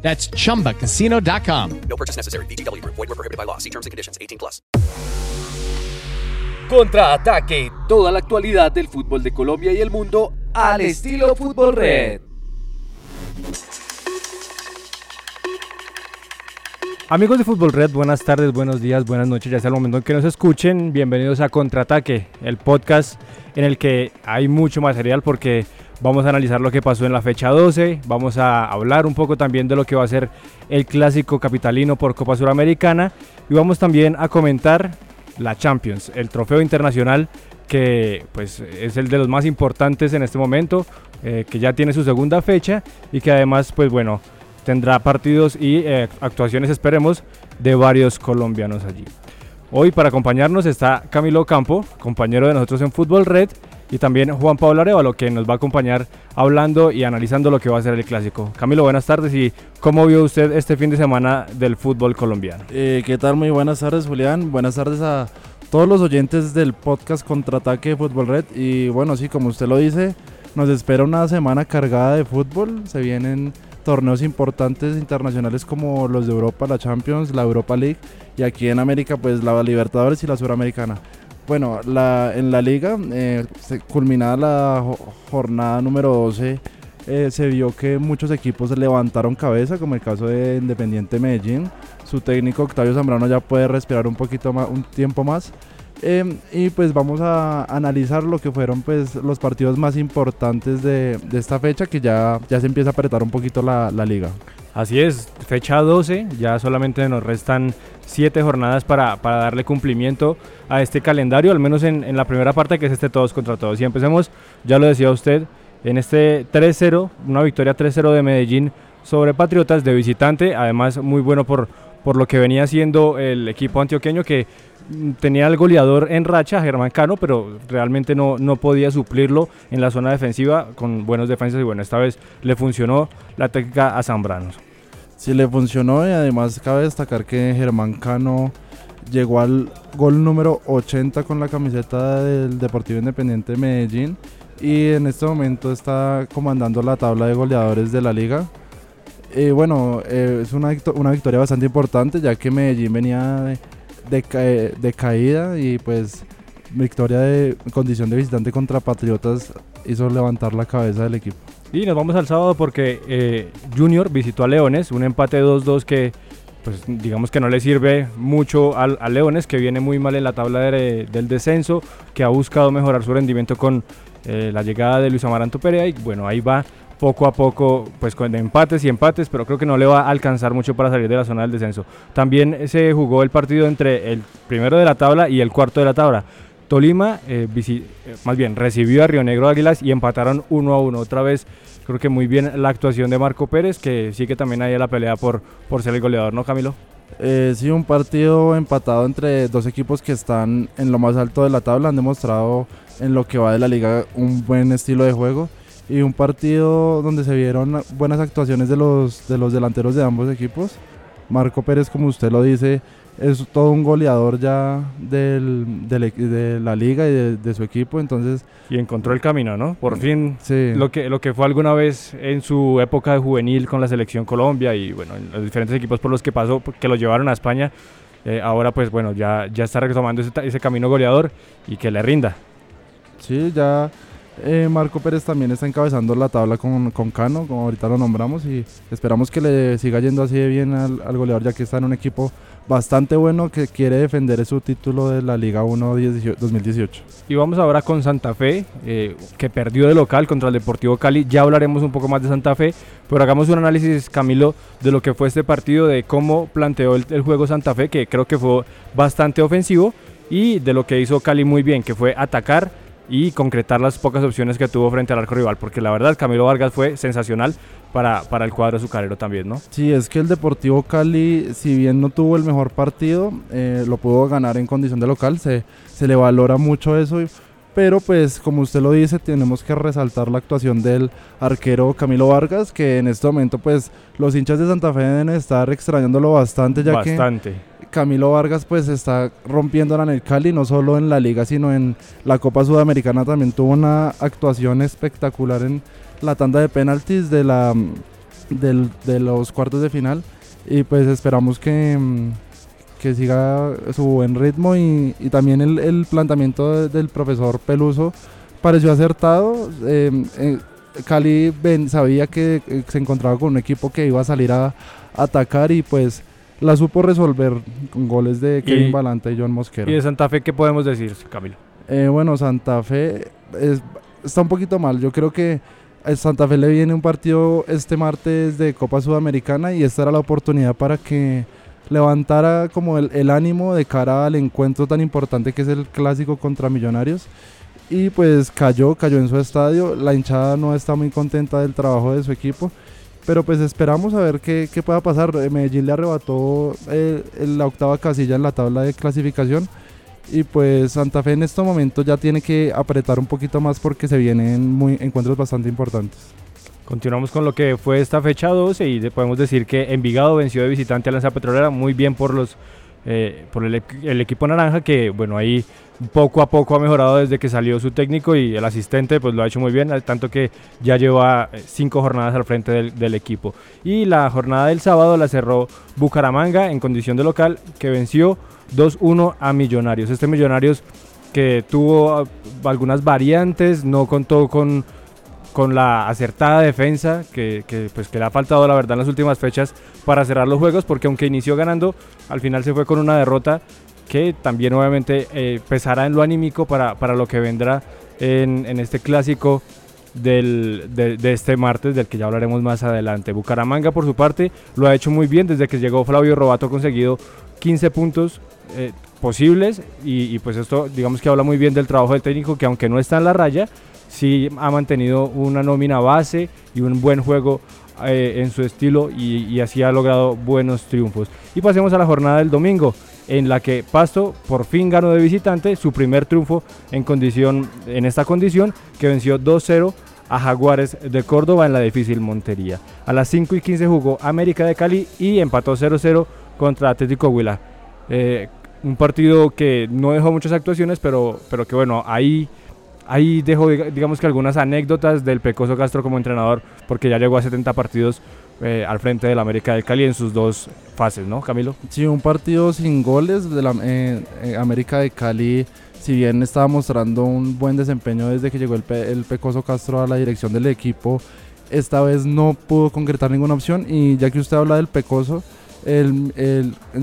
That's chumbacasino.com. No purchase necessary. BGW. Void were prohibited by law. See terms and conditions. 18 plus. Contraataque. Toda la actualidad del fútbol de Colombia y el mundo al estilo Fútbol Red. Amigos de Fútbol Red, buenas tardes, buenos días, buenas noches, ya sea el momento en que nos escuchen. Bienvenidos a Contraataque, el podcast en el que hay mucho material porque vamos a analizar lo que pasó en la fecha 12, vamos a hablar un poco también de lo que va a ser el clásico capitalino por Copa Suramericana y vamos también a comentar la Champions, el trofeo internacional que pues es el de los más importantes en este momento, eh, que ya tiene su segunda fecha y que además pues bueno tendrá partidos y eh, actuaciones, esperemos, de varios colombianos allí. Hoy para acompañarnos está Camilo Campo, compañero de nosotros en Fútbol Red, y también Juan Pablo Arevalo, que nos va a acompañar hablando y analizando lo que va a ser el clásico. Camilo, buenas tardes y ¿cómo vio usted este fin de semana del fútbol colombiano? Eh, ¿Qué tal? Muy buenas tardes, Julián. Buenas tardes a todos los oyentes del podcast Contraataque de Fútbol Red. Y bueno, sí, como usted lo dice, nos espera una semana cargada de fútbol. Se vienen torneos importantes internacionales como los de Europa, la Champions, la Europa League y aquí en América pues la Libertadores y la Suramericana. Bueno, la, en la liga, eh, culminada la jornada número 12, eh, se vio que muchos equipos levantaron cabeza, como el caso de Independiente Medellín. Su técnico Octavio Zambrano ya puede respirar un poquito más, un tiempo más. Eh, y pues vamos a analizar lo que fueron pues los partidos más importantes de, esta fecha que ya, ya se empieza a apretar un poquito la, liga. Así es, fecha 12, ya solamente nos restan 7 jornadas para, para, darle cumplimiento a este calendario, al menos en, en, la primera parte que es este todos contra todos. Y empecemos, ya lo decía usted, en este 3-0, una victoria 3-0 de Medellín sobre Patriotas de visitante, además muy bueno por, por lo que venía haciendo el equipo antioqueño que tenía el goleador en racha, Germán Cano, pero realmente no, no podía suplirlo en la zona defensiva con buenos defensas y bueno, esta vez le funcionó la técnica a Zambrano. Sí, le funcionó y además cabe destacar que Germán Cano llegó al gol número 80 con la camiseta del Deportivo Independiente de Medellín y en este momento está comandando la tabla de goleadores de la liga. Y bueno, eh, es una, una victoria bastante importante ya que Medellín venía de de, caída y pues victoria de condición de visitante contra Patriotas hizo levantar la cabeza del equipo. Y nos vamos al sábado porque eh, Junior visitó a Leones, un empate 2-2 que pues digamos que no le sirve mucho a Leones que viene muy mal en la tabla de, del descenso, que ha buscado mejorar su rendimiento con eh, la llegada de Luis Amaranto Perea y bueno, ahí va poco a poco, pues con empates y empates, pero creo que no le va a alcanzar mucho para salir de la zona del descenso. También se jugó el partido entre el primero de la tabla y el cuarto de la tabla. Tolima, eh, más bien, recibió a Río Negro Águilas y empataron uno a uno. Otra vez, creo que muy bien la actuación de Marco Pérez, que sí que también hay la pelea por, por ser el goleador, ¿no, Camilo? Eh, sí, un partido empatado entre dos equipos que están en lo más alto de la tabla, han demostrado en lo que va de la liga un buen estilo de juego y un partido donde se vieron buenas actuaciones de los, de los delanteros de ambos equipos. Marco Pérez, como usted lo dice, es todo un goleador ya del, del, de la liga y de, de, su equipo, entonces... Y encontró el camino, ¿no? Por fin, sí. lo, que, lo que fue alguna vez en su época de juvenil con la selección Colombia y, bueno, en los diferentes equipos por los que pasó, que lo llevaron a España, eh, ahora pues, bueno, ya, ya está retomando ese, ese camino goleador y que le rinda. Sí, ya eh, Marco Pérez también está encabezando la tabla con, con, Cano, como ahorita lo nombramos, y esperamos que le siga yendo así de bien al, goleador, ya que está en un equipo bastante bueno que quiere defender su título de la Liga 1 2018. Y vamos ahora con Santa Fe, eh, que perdió de local contra el Deportivo Cali. Ya hablaremos un poco más de Santa Fe, pero hagamos un análisis, Camilo, de lo que fue este partido, de cómo planteó el juego Santa Fe, que creo que fue bastante ofensivo, y de lo que hizo Cali muy bien, que fue atacar y concretar las pocas opciones que tuvo frente al arco rival, porque la verdad Camilo Vargas fue sensacional para, para el cuadro azucarero también, ¿no? Sí, es que el Deportivo Cali, si bien no tuvo el mejor partido, eh, lo pudo ganar en condición de local, se, se le valora mucho eso. Pero pues como usted lo dice, tenemos que resaltar la actuación del arquero Camilo Vargas, que en este momento pues los hinchas de Santa Fe deben estar extrañándolo bastante, ya Bastante. que Camilo Vargas pues está rompiéndola en el Cali, no solo en la liga, sino en la Copa Sudamericana también tuvo una actuación espectacular en la tanda de penaltis de, la, del- de los cuartos de final. Y pues esperamos que, mm, que siga su buen ritmo y, y también el, el planteamiento de- del profesor Peluso pareció acertado. Eh, eh, Cali ven- sabía que eh, se encontraba con un equipo que iba a salir a atacar y pues la supo resolver con goles de Kevin Y- Balanta y John Mosquera. ¿Y de Santa Fe qué podemos decir, Camilo? Eh, bueno, Santa Fe es- está un poquito mal. Yo creo que a Santa Fe le viene un partido este martes de Copa Sudamericana y esta era la oportunidad para que levantara como el, el ánimo de cara al encuentro tan importante que es el clásico contra Millonarios. Y pues cayó, cayó en su estadio. La hinchada no está muy contenta del trabajo de su equipo. Pero pues esperamos a ver qué, qué pueda pasar. Eh, Medellín le arrebató eh, la octava casilla en la tabla de clasificación. Y pues Santa Fe en este momento ya tiene que apretar un poquito más porque se vienen muy encuentros bastante importantes. Continuamos con lo que fue esta fecha 12 y de- podemos decir que Envigado venció de visitante a Lanza Petrolera muy bien por los eh, por el, equ- el equipo naranja que bueno ahí poco a poco ha mejorado desde que salió su técnico y el asistente pues lo ha hecho muy bien tanto que ya lleva eh, cinco jornadas al frente del, del equipo. Y la jornada del sábado la cerró Bucaramanga en condición de local que venció 2-1 a Millonarios. Este Millonarios que tuvo ah, algunas variantes no contó con con la acertada defensa que, que, pues, que le ha faltado la verdad en las últimas fechas para cerrar los juegos porque aunque inició ganando al final se fue con una derrota que también obviamente eh, pesará en lo anímico para, para lo que vendrá en, en este clásico del, de, de este martes del que ya hablaremos más adelante. Bucaramanga por su parte lo ha hecho muy bien desde que llegó Flavio Robato ha conseguido 15 puntos eh, posibles y, y pues esto digamos que habla muy bien del trabajo del técnico que aunque no está en la raya sí ha mantenido una nómina base y un buen juego eh, en su estilo y, así ha logrado buenos triunfos. Y pasemos a la jornada del domingo, en la que Pasto por fin ganó de visitante su primer triunfo en, condición, en esta condición, que venció 2-0 a Jaguares de Córdoba en la difícil Montería. A las 5 y 15 jugó América de Cali y empató 0-0 contra Atlético Huila. Eh, un partido que no dejó muchas actuaciones, pero, pero que bueno, ahí Ahí dejo, diga- digamos que algunas anécdotas del Pecoso Castro como entrenador, porque ya llegó a 70 partidos eh, al frente del América del Cali en sus dos fases, ¿no, Camilo? Sí, un partido sin goles de la eh, eh, América de Cali, si bien estaba mostrando un buen desempeño desde que llegó el, Pe- el Pecoso Castro a la dirección del equipo, esta vez no pudo concretar ninguna opción y ya que usted habla del Pecoso, en,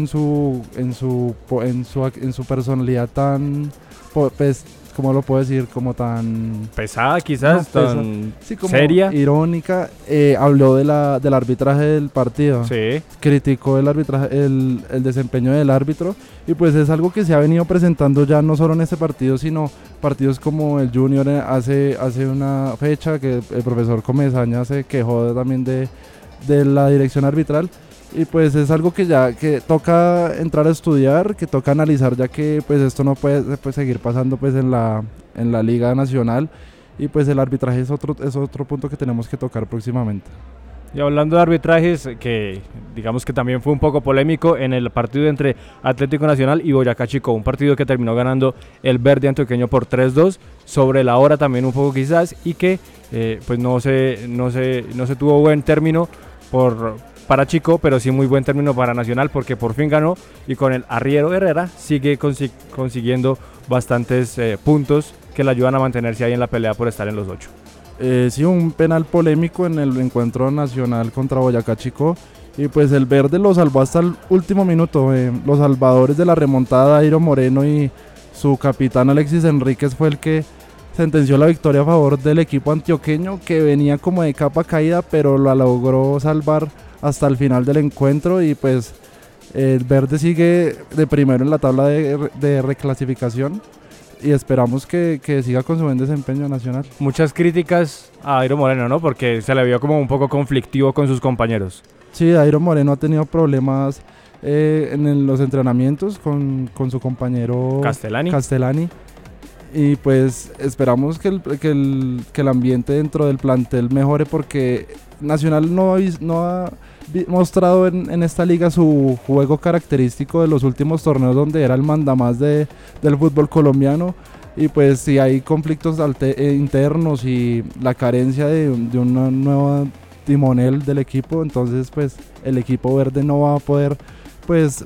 su, en, su, en, su, en su personalidad tan, pues, ¿cómo lo puedo decir? Como tan... Pesada quizás, No, tan Sí, como seria. irónica, eh, habló de la, del arbitraje del partido Sí, criticó el arbitraje, el, el desempeño del árbitro y pues es algo que se ha venido presentando ya no solo en este partido, sino partidos como el Junior eh, hace, hace una fecha que el profesor Comesaña se quejó también de, de la dirección arbitral y pues es algo que ya que toca entrar a estudiar, que toca analizar ya que pues esto no puede, se puede seguir pasando pues en la, en la liga nacional y pues el arbitraje es otro, es otro punto que tenemos que tocar próximamente. Y hablando de arbitrajes, que digamos que también fue un poco polémico en el partido entre Atlético Nacional y Boyacá Chico, un partido que terminó ganando el verde antioqueño por 3-2, sobre la hora también un poco quizás, y que eh, pues no se, no, se, no se tuvo buen término por, para Chico, pero sí muy buen término para Nacional, porque por fin ganó y con el Arriero Herrera sigue consi- consiguiendo bastantes eh, puntos que le ayudan a mantenerse ahí en la pelea por estar en los ocho. Eh, sí, un penal polémico en el encuentro nacional contra Boyacá Chico. Y pues el verde lo salvó hasta el último minuto. eh, los salvadores de la remontada, Airo Moreno y su capitán Alexis Enríquez fue el que sentenció la victoria a favor del equipo antioqueño que venía como de capa caída, pero la logró salvar hasta el final del encuentro. Y pues el verde sigue de primero en la tabla de, de reclasificación. y esperamos que, que siga con su buen desempeño nacional. Muchas críticas a Dairo Moreno, ¿no? Porque se le vio como un poco conflictivo con sus compañeros. Sí, Dairo Moreno ha tenido problemas eh, en los entrenamientos con, con su compañero Castellani. Castellani. Y pues esperamos que el, que, el, que el ambiente dentro del plantel mejore porque Nacional no no ha mostrado en, esta liga su juego característico de los últimos torneos donde era el mandamás de, del fútbol colombiano. Y pues si hay conflictos eh, internos y la carencia de, de una nueva timonel del equipo, entonces pues el equipo verde no va a poder pues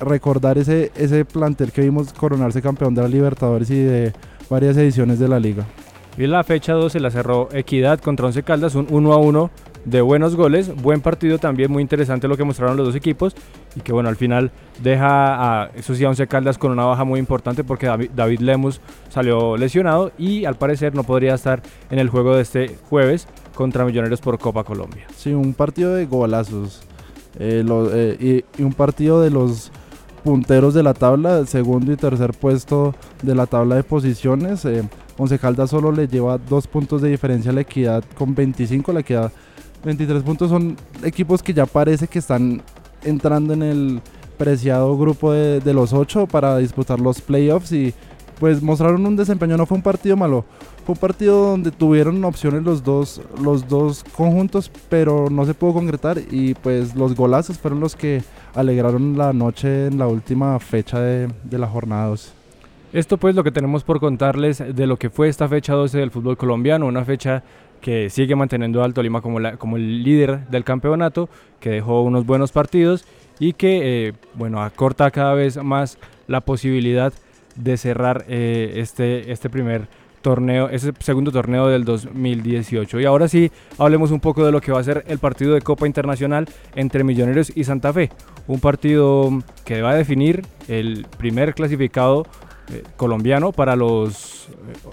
recordar ese, ese plantel que vimos coronarse campeón de la Libertadores y de varias ediciones de la liga. Y la fecha 2 se la cerró Equidad contra Once Caldas, un 1 a 1 de buenos goles, buen partido también, muy interesante lo que mostraron los dos equipos y que bueno, al final deja a, eso sí, a Once Caldas con una baja muy importante porque David, Lemus salió lesionado y al parecer no podría estar en el juego de este jueves contra Millonarios por Copa Colombia. Sí, un partido de golazos eh, eh, y, y un partido de los punteros de la tabla, segundo y tercer puesto de la tabla de posiciones. Eh, Once solo le lleva dos puntos de diferencia a la Equidad con 25, la Equidad 23 puntos. Son equipos que ya parece que están entrando en el preciado grupo de, de los ocho para disputar los playoffs y pues mostraron un desempeño, no fue un partido malo, fue un partido donde tuvieron opciones los dos, los dos conjuntos, pero no se pudo concretar y pues los golazos fueron los que alegraron la noche en la última fecha de, de la jornada 2. Esto pues lo que tenemos por contarles de lo que fue esta fecha 12 del fútbol colombiano, una fecha que sigue manteniendo al Tolima como, la- como el líder del campeonato, que dejó unos buenos partidos y que eh, bueno acorta cada vez más la posibilidad de cerrar eh, este, este primer torneo, ese segundo torneo del 2018. Y ahora sí, hablemos un poco de lo que va a ser el partido de Copa Internacional entre Millonarios y Santa Fe. Un partido que va a definir el primer clasificado colombiano para los eh,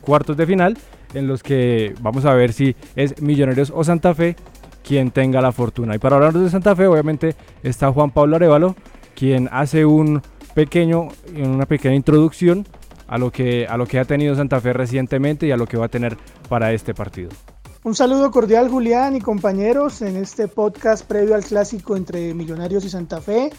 cuartos de final, en los que vamos a ver si es Millonarios o Santa Fe quien tenga la fortuna. Y para hablar de Santa Fe, obviamente está Juan Pablo Arevalo, quien hace un pequeño, una pequeña introducción a lo que a lo que ha tenido Santa Fe recientemente y a lo que va a tener para este partido. Un saludo cordial Julián y compañeros en este podcast previo al clásico entre Millonarios y Santa Fe.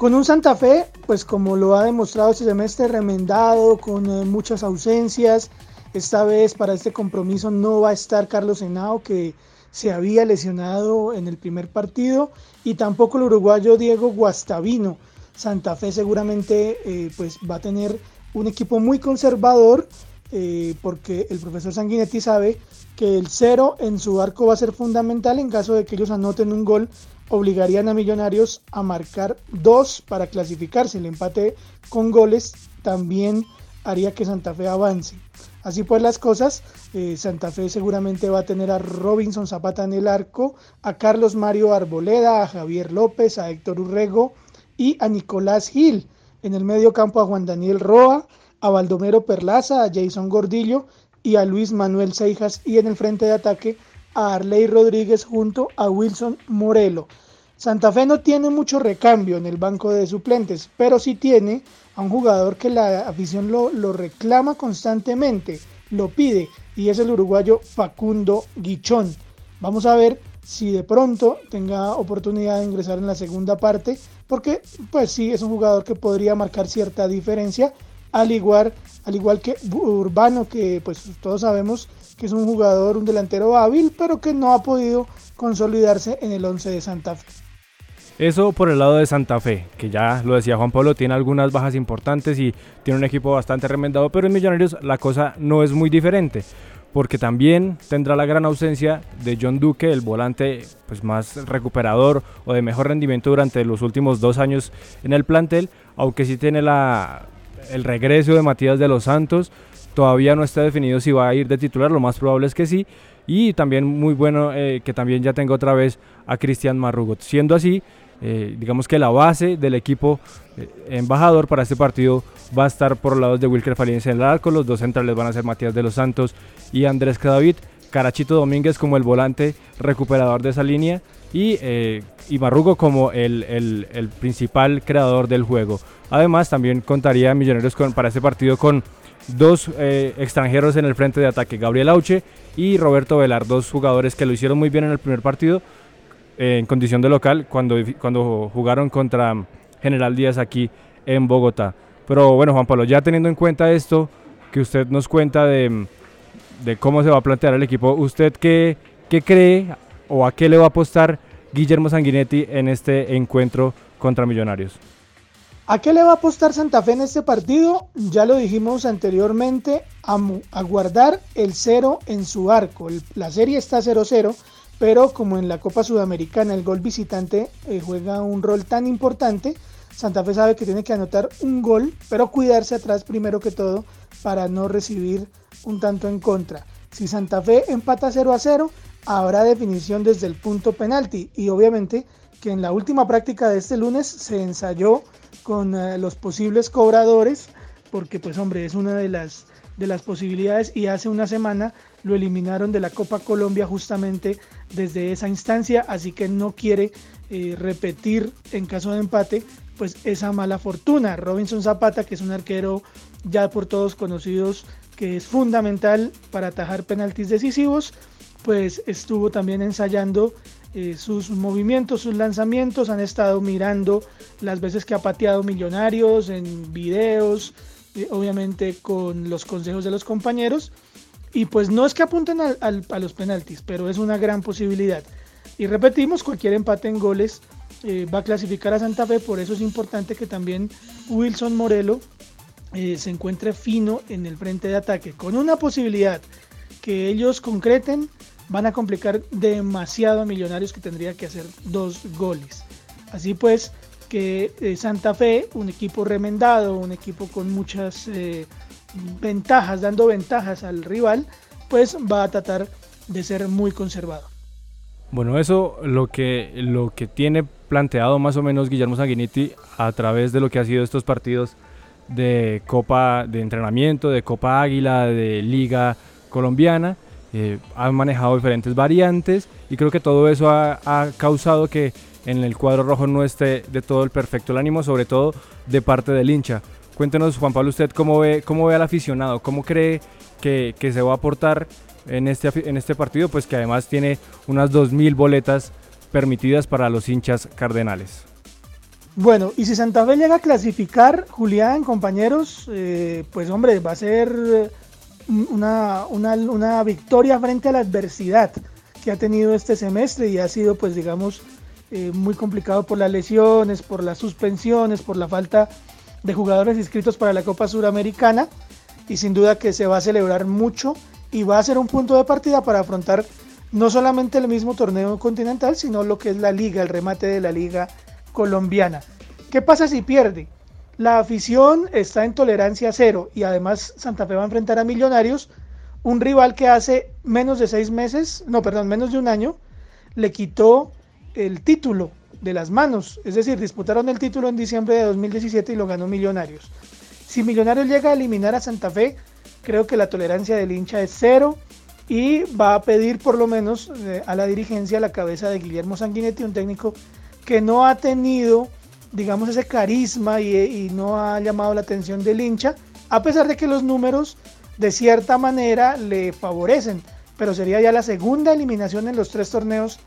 Con un Santa Fe, pues como lo ha demostrado este semestre, remendado, con eh, muchas ausencias. Esta vez para este compromiso no va a estar Carlos Henao, que se había lesionado en el primer partido, y tampoco el uruguayo Diego Guastavino. Santa Fe seguramente eh, pues va a tener un equipo muy conservador, eh, porque el profesor Sanguinetti sabe que el cero en su arco va a ser fundamental en caso de que ellos anoten un gol obligarían a Millonarios a marcar dos para clasificarse. El empate con goles también haría que Santa Fe avance. Así pues las cosas, eh, Santa Fe seguramente va a tener a Robinson Zapata en el arco, a Carlos Mario Arboleda, a Javier López, a Héctor Urrego y a Nicolás Gil. En el medio campo a Juan Daniel Roa, a Baldomero Perlaza, a Jason Gordillo y a Luis Manuel Seijas y en el frente de ataque a Arley Rodríguez junto a Wilson Morelo. Santa Fe no tiene mucho recambio en el banco de suplentes, pero sí tiene a un jugador que la afición lo, lo reclama constantemente, lo pide, y es el uruguayo Facundo Guichón. Vamos a ver si de pronto tenga oportunidad de ingresar en la segunda parte, porque pues sí es un jugador que podría marcar cierta diferencia, al igual, al igual que Urbano, que pues todos sabemos que es un jugador, un delantero hábil, pero que no ha podido consolidarse en el 11 de Santa Fe. Eso por el lado de Santa Fe, que ya lo decía Juan Pablo, tiene algunas bajas importantes y tiene un equipo bastante remendado, pero en Millonarios la cosa no es muy diferente, porque también tendrá la gran ausencia de John Duque, el volante pues, más recuperador o de mejor rendimiento durante los últimos dos años en el plantel, aunque sí tiene la, el regreso de Matías de los Santos, todavía no está definido si va a ir de titular, lo más probable es que sí, y también muy bueno eh, que también ya tenga otra vez a Cristian Marrugot. Siendo así, eh, digamos que la base del equipo eh, embajador para este partido va a estar por los lados de Wilker Faliense en el arco, los dos centrales van a ser Matías de los Santos y Andrés Cadavid, Carachito Domínguez como el volante recuperador de esa línea y, y Marrugo como el, el- el principal creador del juego. Además, también contaría Millonarios con, para este partido con dos eh, extranjeros en el frente de ataque, Gabriel Auche y Roberto Velar, dos jugadores que lo hicieron muy bien en el primer partido eh, en condición de local cuando, cuando jugaron contra General Díaz aquí en Bogotá. Pero bueno, Juan Pablo, ya teniendo en cuenta esto que usted nos cuenta de, de cómo se va a plantear el equipo, ¿usted qué, qué cree o a qué le va a apostar Guillermo Sanguinetti en este encuentro contra Millonarios? ¿A qué le va a apostar Santa Fe en este partido? Ya lo dijimos anteriormente, a, guardar el cero en su arco. La serie está 0-0, pero como en la Copa Sudamericana el gol visitante eh, juega un rol tan importante, Santa Fe sabe que tiene que anotar un gol, pero cuidarse atrás primero que todo para no recibir un tanto en contra. Si Santa Fe empata 0 a 0, habrá definición desde el punto penalti y obviamente que en la última práctica de este lunes se ensayó con eh, los posibles cobradores, porque pues hombre, es una de las, de las posibilidades y hace una semana lo eliminaron de la Copa Colombia justamente desde esa instancia, así que no quiere eh, repetir en caso de empate pues esa mala fortuna. Robinson Zapata, que es un arquero ya por todos conocidos, que es fundamental para atajar penaltis decisivos, pues estuvo también ensayando eh, sus movimientos, sus lanzamientos, han estado mirando las veces que ha pateado Millonarios en videos, eh, obviamente con los consejos de los compañeros, y pues no es que apunten al- a los penaltis, pero es una gran posibilidad. Y repetimos, cualquier empate en goles eh, va a clasificar a Santa Fe, por eso es importante que también Wilson Morelo se encuentre fino en el frente de ataque, con una posibilidad que ellos concreten, van a complicar demasiado a Millonarios que tendría que hacer dos goles. Así pues, que eh, Santa Fe, un equipo remendado, un equipo con muchas eh, ventajas, dando ventajas al rival, pues va a tratar de ser muy conservador. Bueno, eso lo que, lo que tiene planteado más o menos Guillermo Sanguinetti a través de lo que ha sido estos partidos de Copa de entrenamiento, de Copa Águila, de Liga Colombiana. Eh, han manejado diferentes variantes y creo que todo eso ha, causado que en el cuadro rojo no esté de todo el perfecto el ánimo, sobre todo de parte del hincha. Cuéntenos, Juan Pablo, usted cómo ve, cómo ve al aficionado, cómo cree que, se va a aportar en este, en este partido, pues que además tiene unas 2.000 boletas permitidas para los hinchas cardenales. Bueno, y si Santa Fe llega a clasificar, Julián, compañeros, eh, pues hombre, va a ser una, una, victoria frente a la adversidad que ha tenido este semestre y ha sido, pues digamos, eh, muy complicado por las lesiones, por las suspensiones, por la falta de jugadores inscritos para la Copa Suramericana y sin duda que se va a celebrar mucho y va a ser un punto de partida para afrontar no solamente el mismo torneo continental, sino lo que es la liga, el remate de la liga colombiana. ¿Qué pasa si pierde? La afición está en tolerancia cero y además Santa Fe va a enfrentar a Millonarios, un rival que hace menos de seis meses, no, perdón, menos de un año, le quitó el título de las manos. Es decir, disputaron el título en diciembre de 2017 y lo ganó Millonarios. Si Millonarios llega a eliminar a Santa Fe, creo que la tolerancia del hincha es cero y va a pedir por lo menos eh, a la dirigencia la cabeza de Guillermo Sanguinetti, un técnico que no ha tenido, digamos, ese carisma y, y no ha llamado la atención del hincha, a pesar de que los números de cierta manera le favorecen, pero sería ya la segunda eliminación en los tres torneos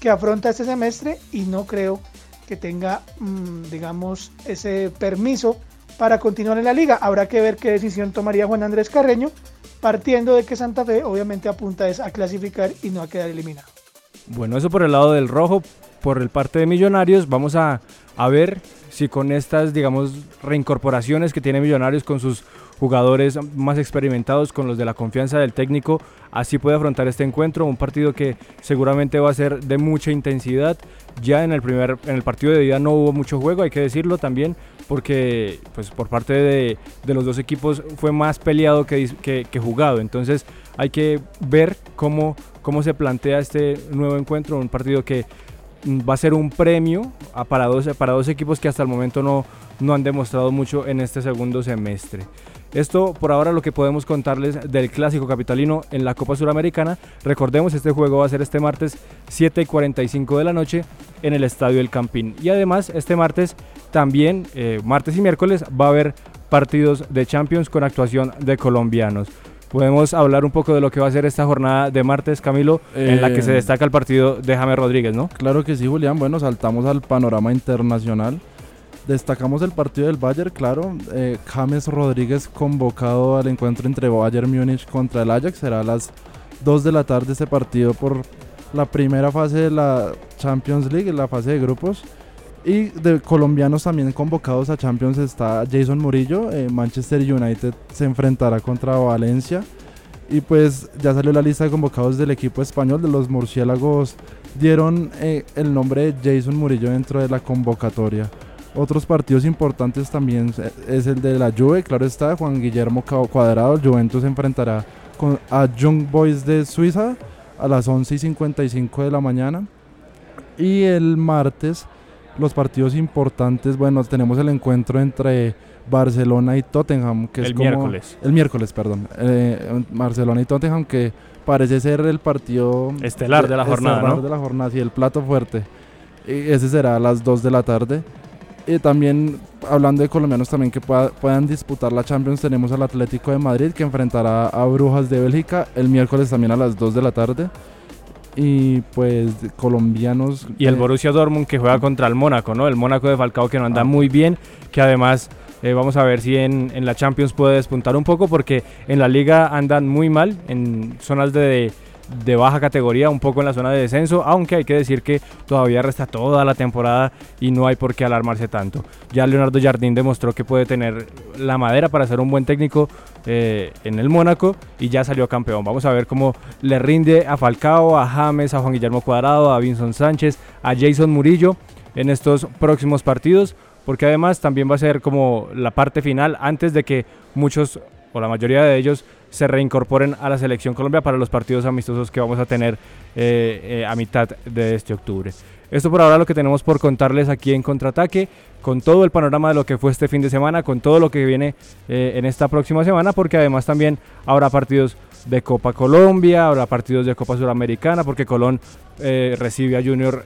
que afronta este semestre y no creo que tenga, mm, digamos, ese permiso para continuar en la liga. Habrá que ver qué decisión tomaría Juan Andrés Carreño, partiendo de que Santa Fe obviamente apunta es a clasificar y no a quedar eliminado. Bueno, eso por el lado del rojo, por el parte de Millonarios, vamos a, a ver si con estas, digamos, reincorporaciones que tiene Millonarios con sus jugadores más experimentados, con los de la confianza del técnico, así puede afrontar este encuentro, un partido que seguramente va a ser de mucha intensidad. Ya en el primer, en el partido de ida no hubo mucho juego, hay que decirlo también, porque pues por parte de, de los dos equipos fue más peleado que, que- que jugado. Entonces hay que ver cómo, cómo se plantea este nuevo encuentro, un partido que va a ser un premio para dos, equipos que hasta el momento no, no han demostrado mucho en este segundo semestre. Esto por ahora lo que podemos contarles del clásico capitalino en la Copa Suramericana. Recordemos, este juego va a ser este martes 7 y 45 de la noche en el Estadio El Campín. Y además este martes también, eh, martes y miércoles, va a haber partidos de Champions con actuación de colombianos. Podemos hablar un poco de lo que va a ser esta jornada de martes, Camilo, en la que se Eh, destaca el partido de James Rodríguez, ¿no? Claro que sí, Julián. Bueno, saltamos al panorama internacional. Destacamos el partido del Bayern, claro. Eh, James Rodríguez convocado al encuentro entre Bayern Múnich contra el Ajax. Será a las 2 de la tarde este partido por la primera fase de la Champions League, la fase de grupos. Y de colombianos también convocados a Champions está Jason Murillo. eh, Manchester United se enfrentará contra Valencia. Y pues ya salió la lista de convocados del equipo español de los murciélagos. Dieron eh, el nombre de Jason Murillo dentro de la convocatoria. Otros partidos importantes también eh, es el de la Juve, claro está, Juan Guillermo Cuadrado, Juventus se enfrentará con, a Young Boys de Suiza a las 11 y 55 de la mañana. Y el martes, los partidos importantes, bueno, tenemos el encuentro entre Barcelona y Tottenham, que es El como- miércoles. El miércoles, perdón. Eh, Barcelona y Tottenham, que parece ser el partido Estelar de la jornada, estelar ¿no? de la jornada, sí, el plato fuerte. Y ese será a las 2 de la tarde. Y también, hablando de colombianos también que pueda- puedan disputar la Champions, tenemos al Atlético de Madrid que enfrentará a Brujas de Bélgica el miércoles también a las 2 de la tarde. Y pues colombianos. Y el eh, Borussia Dortmund que juega contra el Mónaco, ¿no? El Mónaco de Falcao que no anda Ah. muy bien, que además eh, vamos a ver si en, en la Champions puede despuntar un poco porque en la liga andan muy mal, en zonas de, de baja categoría, un poco en la zona de descenso, aunque hay que decir que todavía resta toda la temporada y no hay por qué alarmarse tanto. Ya Leonardo Jardín demostró que puede tener la madera para ser un buen técnico eh, en el Mónaco y ya salió campeón. Vamos a ver cómo le rinde a Falcao, a James, a Juan Guillermo Cuadrado, a Vinson Sánchez, a Jason Murillo en estos próximos partidos, porque además también va a ser como la parte final antes de que muchos o la mayoría de ellos se reincorporen a la selección Colombia para los partidos amistosos que vamos a tener eh, eh, a mitad de este octubre. Esto por ahora lo que tenemos por contarles aquí en Contraataque, con todo el panorama de lo que fue este fin de semana, con todo lo que viene eh, en esta próxima semana, porque además también habrá partidos de Copa Colombia, habrá partidos de Copa Suramericana, porque Colón eh, recibe a Junior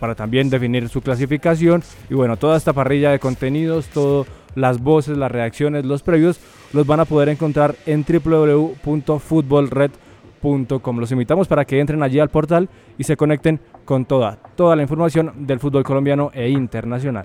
para también definir su clasificación. Y bueno, toda esta parrilla de contenidos, todas las voces, las reacciones, los previos, los van a poder encontrar en www.futbolred.com. Los invitamos para que entren allí al portal y se conecten con toda, toda la información del fútbol colombiano e internacional.